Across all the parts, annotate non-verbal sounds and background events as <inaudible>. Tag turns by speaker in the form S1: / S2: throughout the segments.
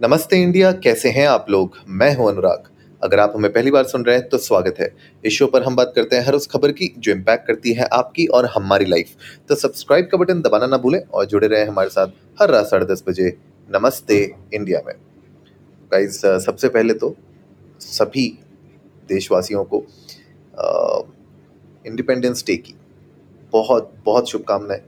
S1: नमस्ते इंडिया, कैसे हैं आप लोग? मैं हूँ अनुराग। अगर आप हमें पहली बार सुन रहे हैं तो स्वागत है। इस शो पर हम बात करते हैं हर उस खबर की जो इम्पैक्ट करती है आपकी और हमारी लाइफ तो सब्सक्राइब का बटन दबाना ना भूलें और जुड़े रहें हमारे साथ हर रात साढ़े दस बजे नमस्ते इंडिया में। गाइस सबसे पहले तो सभी देशवासियों को इंडिपेंडेंस डे की बहुत बहुत शुभकामनाएँ।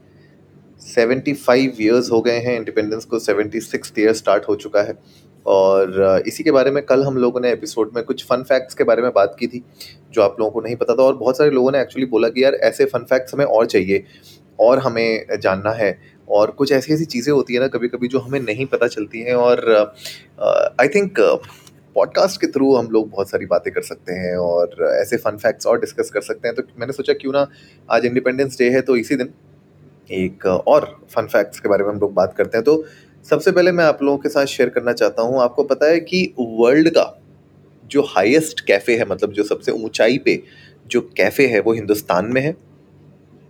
S1: सेवेंटी फाइव ईयर्स हो गए हैं इंडिपेंडेंस को सेवेंटी सिक्स ईयर स्टार्ट हो चुका है। और इसी के बारे में कल हम लोगों ने एपिसोड में कुछ फन फैक्ट्स के बारे में बात की थी, जो आप लोगों को नहीं पता था। और बहुत सारे लोगों ने एक्चुअली बोला कि यार, ऐसे फन फैक्ट्स हमें और चाहिए, और हमें जानना है। और कुछ ऐसी ऐसी चीज़ें होती है ना कभी कभी जो हमें नहीं पता चलती हैं। और आई थिंक पॉडकास्ट के थ्रू हम लोग बहुत सारी बातें कर सकते हैं, और ऐसे फन फैक्ट्स और डिस्कस कर सकते हैं। तो मैंने सोचा, क्यों ना आज इंडिपेंडेंस डे है तो इसी दिन एक और फन फैक्ट्स के बारे में हम लोग बात करते हैं। तो सबसे पहले मैं आप लोगों के साथ शेयर करना चाहता हूँ। आपको पता है कि वर्ल्ड का जो हाईएस्ट कैफ़े है मतलब जो सबसे ऊंचाई पे जो कैफ़े है, वो हिंदुस्तान में है।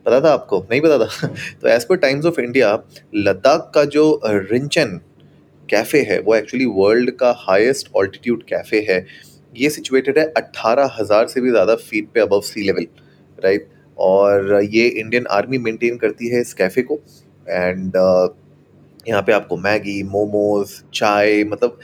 S1: पता था आपको? नहीं पता था? <laughs> तो as per times of India Ladakh का जो रिंचन कैफ़े है, वो एक्चुअली वर्ल्ड का हाईएस्ट ऑल्टीट्यूड कैफ़े है। ये सिचुएटेड है अट्ठारह हज़ार से भी ज़्यादा फीट पे अबव सी लेवल राइट और ये इंडियन आर्मी मेंटेन करती है इस कैफ़े को। एंड uh, यहाँ पे आपको मैगी मोमोज चाय मतलब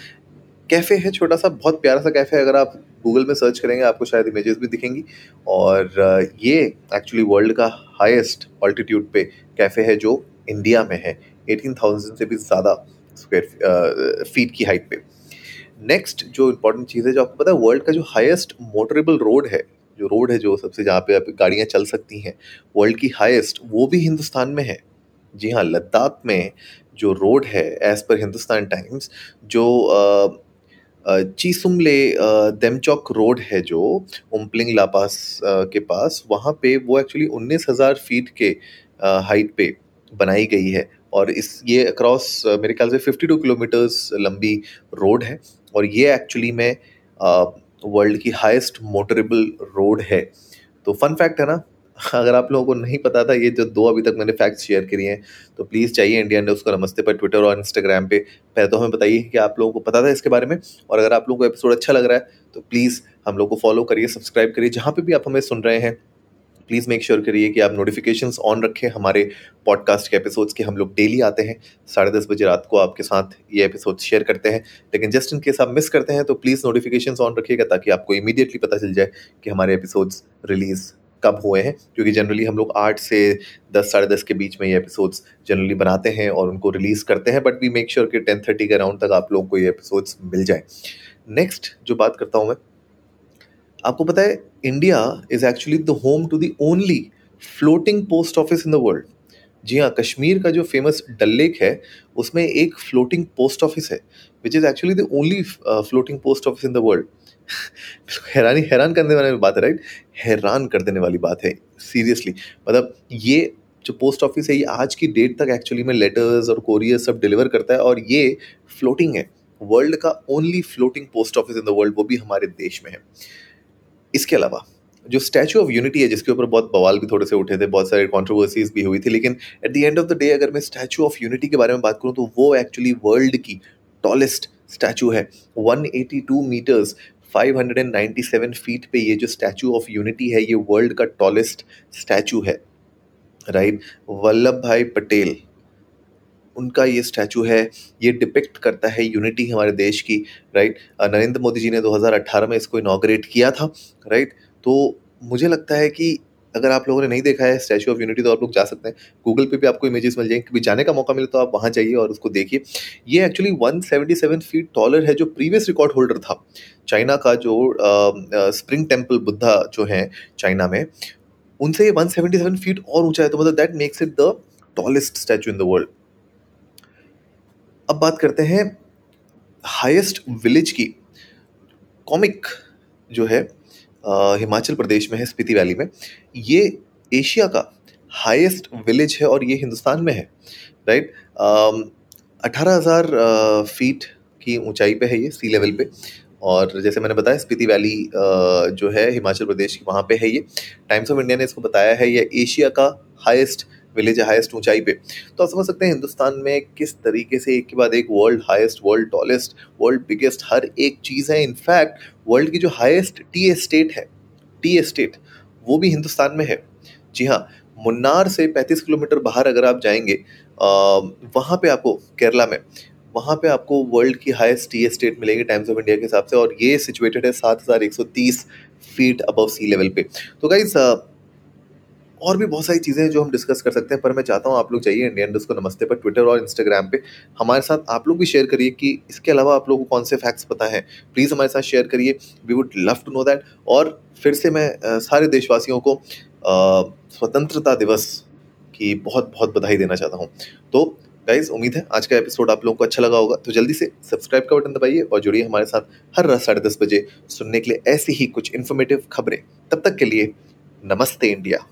S1: कैफ़े है छोटा सा बहुत प्यारा सा कैफ़े है। अगर आप गूगल में सर्च करेंगे आपको शायद इमेजेस भी दिखेंगी। और uh, ये एक्चुअली वर्ल्ड का हाईएस्ट ऑल्टीट्यूड पे कैफ़े है जो इंडिया में है। एटीन थाउज़ेंड से भी ज़्यादा स्क्वायर फीट की हाइट पे। नेक्स्ट जो इम्पोर्टेंट चीज़ है जो आपको पता है वर्ल्ड का जो हाईएस्ट मोटरेबल रोड है जो रोड है, जो सबसे जहाँ पे गाड़ियाँ चल सकती हैं, वर्ल्ड की हाईएस्ट, वो भी हिंदुस्तान में है। जी हाँ लद्दाख में जो रोड है एज पर हिंदुस्तान टाइम्स जो चीसुमले देमचौक रोड है जो, उम्पलिंग लापास के पास, वहाँ पे वो एक्चुअली उन्नीस हज़ार फीट के हाइट पे बनाई गई है और इस, ये अक्रॉस मेरे ख्याल से फिफ्टी टू किलोमीटर्स लंबी रोड है और ये एक्चुअली में वर्ल्ड की हाईएस्ट मोटरेबल रोड है। तो फन फैक्ट है ना, अगर आप लोगों को नहीं पता था, ये जो दो अभी तक मैंने फैक्ट्स शेयर करी हैं तो प्लीज़ चाहिए इंडिया न्यूज़ को नमस्ते पर ट्विटर और इंस्टाग्राम पे। पहले तो हमें बताइए कि आप लोगों को पता था इसके बारे में, और अगर आप लोगों को एपिसोड अच्छा लग रहा है तो प्लीज़ हम लोग को फॉलो करिए सब्सक्राइब करिए, जहाँ पर भी आप हमें सुन रहे हैं। प्लीज़ मेक श्योर करिए कि आप नोटिफिकेशंस ऑन रखें हमारे पॉडकास्ट के एपिसोड्स के। हम लोग डेली आते हैं। साढ़े दस बजे रात को आपके साथ ये एपिसोड शेयर करते हैं। लेकिन जस्ट इन केस आप मिस करते हैं तो प्लीज़ नोटिफिकेशंस ऑन रखिएगा ताकि आपको इमीडिएटली पता चल जाए कि हमारे एपिसोड्स रिलीज़ कब हुए हैं। क्योंकि जनरली हम लोग आठ से दस, साढ़े दस के बीच में ये एपिसोड्स जनरली बनाते हैं और उनको रिलीज़ करते हैं। बट वी मेक श्योर कि टेन थर्टी के अराउंड तक आप लोगों को ये एपिसोड्स मिल जाए। नेक्स्ट जो बात करता हूँ मैं आपको पता है India is actually the home to the only floating post office in the world जी हाँ कश्मीर का जो फ़ेमस डल लेक है, उसमें एक फ्लोटिंग पोस्ट ऑफ़िस है which is actually the only floating post office in the world हैरानी, हैरान करने वाली बात है राइट हैरान कर देने वाली बात है सीरियसली मतलब ये जो पोस्ट ऑफ़िस है, ये आज की डेट तक एक्चुअली में लेटर्स और कोरियर सब डिलीवर करता है और ये फ्लोटिंग है. वर्ल्ड का only floating post office in the world वो भी हमारे देश में है. इसके अलावा, जो स्टैचू ऑफ़ यूनिटी है, जिसके ऊपर बहुत बवाल भी थोड़े से उठे थे, बहुत सारे कॉन्ट्रोवर्सीज भी हुई थी, लेकिन at the end of the day अगर मैं स्टैचू ऑफ़ यूनिटी के बारे में बात करूँ तो वो एक्चुअली वर्ल्ड की टॉलेस्ट स्टैचू है। 182 मीटर्स 597 फीट पे ये जो स्टैचू ऑफ़ यूनिटी है, ये वर्ल्ड का टॉलेस्ट स्टैचू है। राइट वल्लभ भाई पटेल। उनका ये स्टैचू है, ये डिपिक्ट करता है यूनिटी हमारे देश की राइट नरेंद्र मोदी जी ने 2018 में इसको इनाग्रेट किया था राइट तो मुझे लगता है कि अगर आप लोगों ने नहीं देखा है स्टैचू ऑफ़ यूनिटी तो आप लोग जा सकते हैं। गूगल पे भी आपको इमेजेस मिल जाएँगे, कभी जाने का मौका मिले तो आप वहाँ जाइए और उसको देखिए। ये एक्चुअली 177 फीट टॉलर है जो प्रीवियस रिकॉर्ड होल्डर था। चाइना का जो स्प्रिंग टेंपल बुद्धा जो है चाइना में, उनसे ये 177 फीट और ऊँचा है तो मतलब that makes it the tallest statue in the world अब बात करते हैं हाईएस्ट विलेज की। कॉमिक जो है हिमाचल प्रदेश में है स्पीति वैली में। ये एशिया का हाईएस्ट विलेज है और ये हिंदुस्तान में है राइट अठारह हज़ार फीट की ऊंचाई पे है ये सी लेवल पे। और जैसे मैंने बताया स्पीति वैली जो है, हिमाचल प्रदेश की वहाँ पे है ये। टाइम्स ऑफ़ इंडिया ने इसको बताया है, ये एशिया का हाईएस्ट विलेज है हाईएस्ट ऊंचाई पे। तो आप समझ सकते हैं हिंदुस्तान में किस तरीके से एक के बाद एक world highest world tallest world biggest हर एक चीज़ है। इनफैक्ट वर्ल्ड की जो हाईएस्ट टी एस्टेट है टी एस्टेट वो भी हिंदुस्तान में है। जी हाँ मुन्नार से 35 किलोमीटर बाहर अगर आप जाएँगे वहाँ पे आपको केरला में, वहाँ पे आपको वर्ल्ड की हाईएस्ट टी एस्टेट मिलेगी टाइम्स ऑफ़ इंडिया के हिसाब से और ये सिचुएटेड है सात हज़ार एक सौ तीस फीट अबव सी लेवल पे। तो गाइज़ और भी बहुत सारी चीज़ें हैं जो हम डिस्कस कर सकते हैं, पर मैं चाहता हूँ आप लोग जाइए इंडियन को नमस्ते पर ट्विटर और इंस्टाग्राम पे। हमारे साथ आप लोग भी शेयर करिए कि इसके अलावा आप लोगों को कौन से फैक्ट्स पता है। प्लीज़ हमारे साथ शेयर करिए। We would love to know that और फिर से मैं सारे देशवासियों को स्वतंत्रता दिवस की बहुत बहुत बधाई देना चाहता हूँ। तो गाइज़ उम्मीद है आज का एपिसोड आप लोगों को अच्छा लगा होगा। तो जल्दी से सब्सक्राइब का बटन दबाइए और जुड़िए हमारे साथ हर रात साढ़े दस बजे सुनने के लिए ऐसी ही कुछ इन्फॉर्मेटिव खबरें। तब तक के लिए नमस्ते इंडिया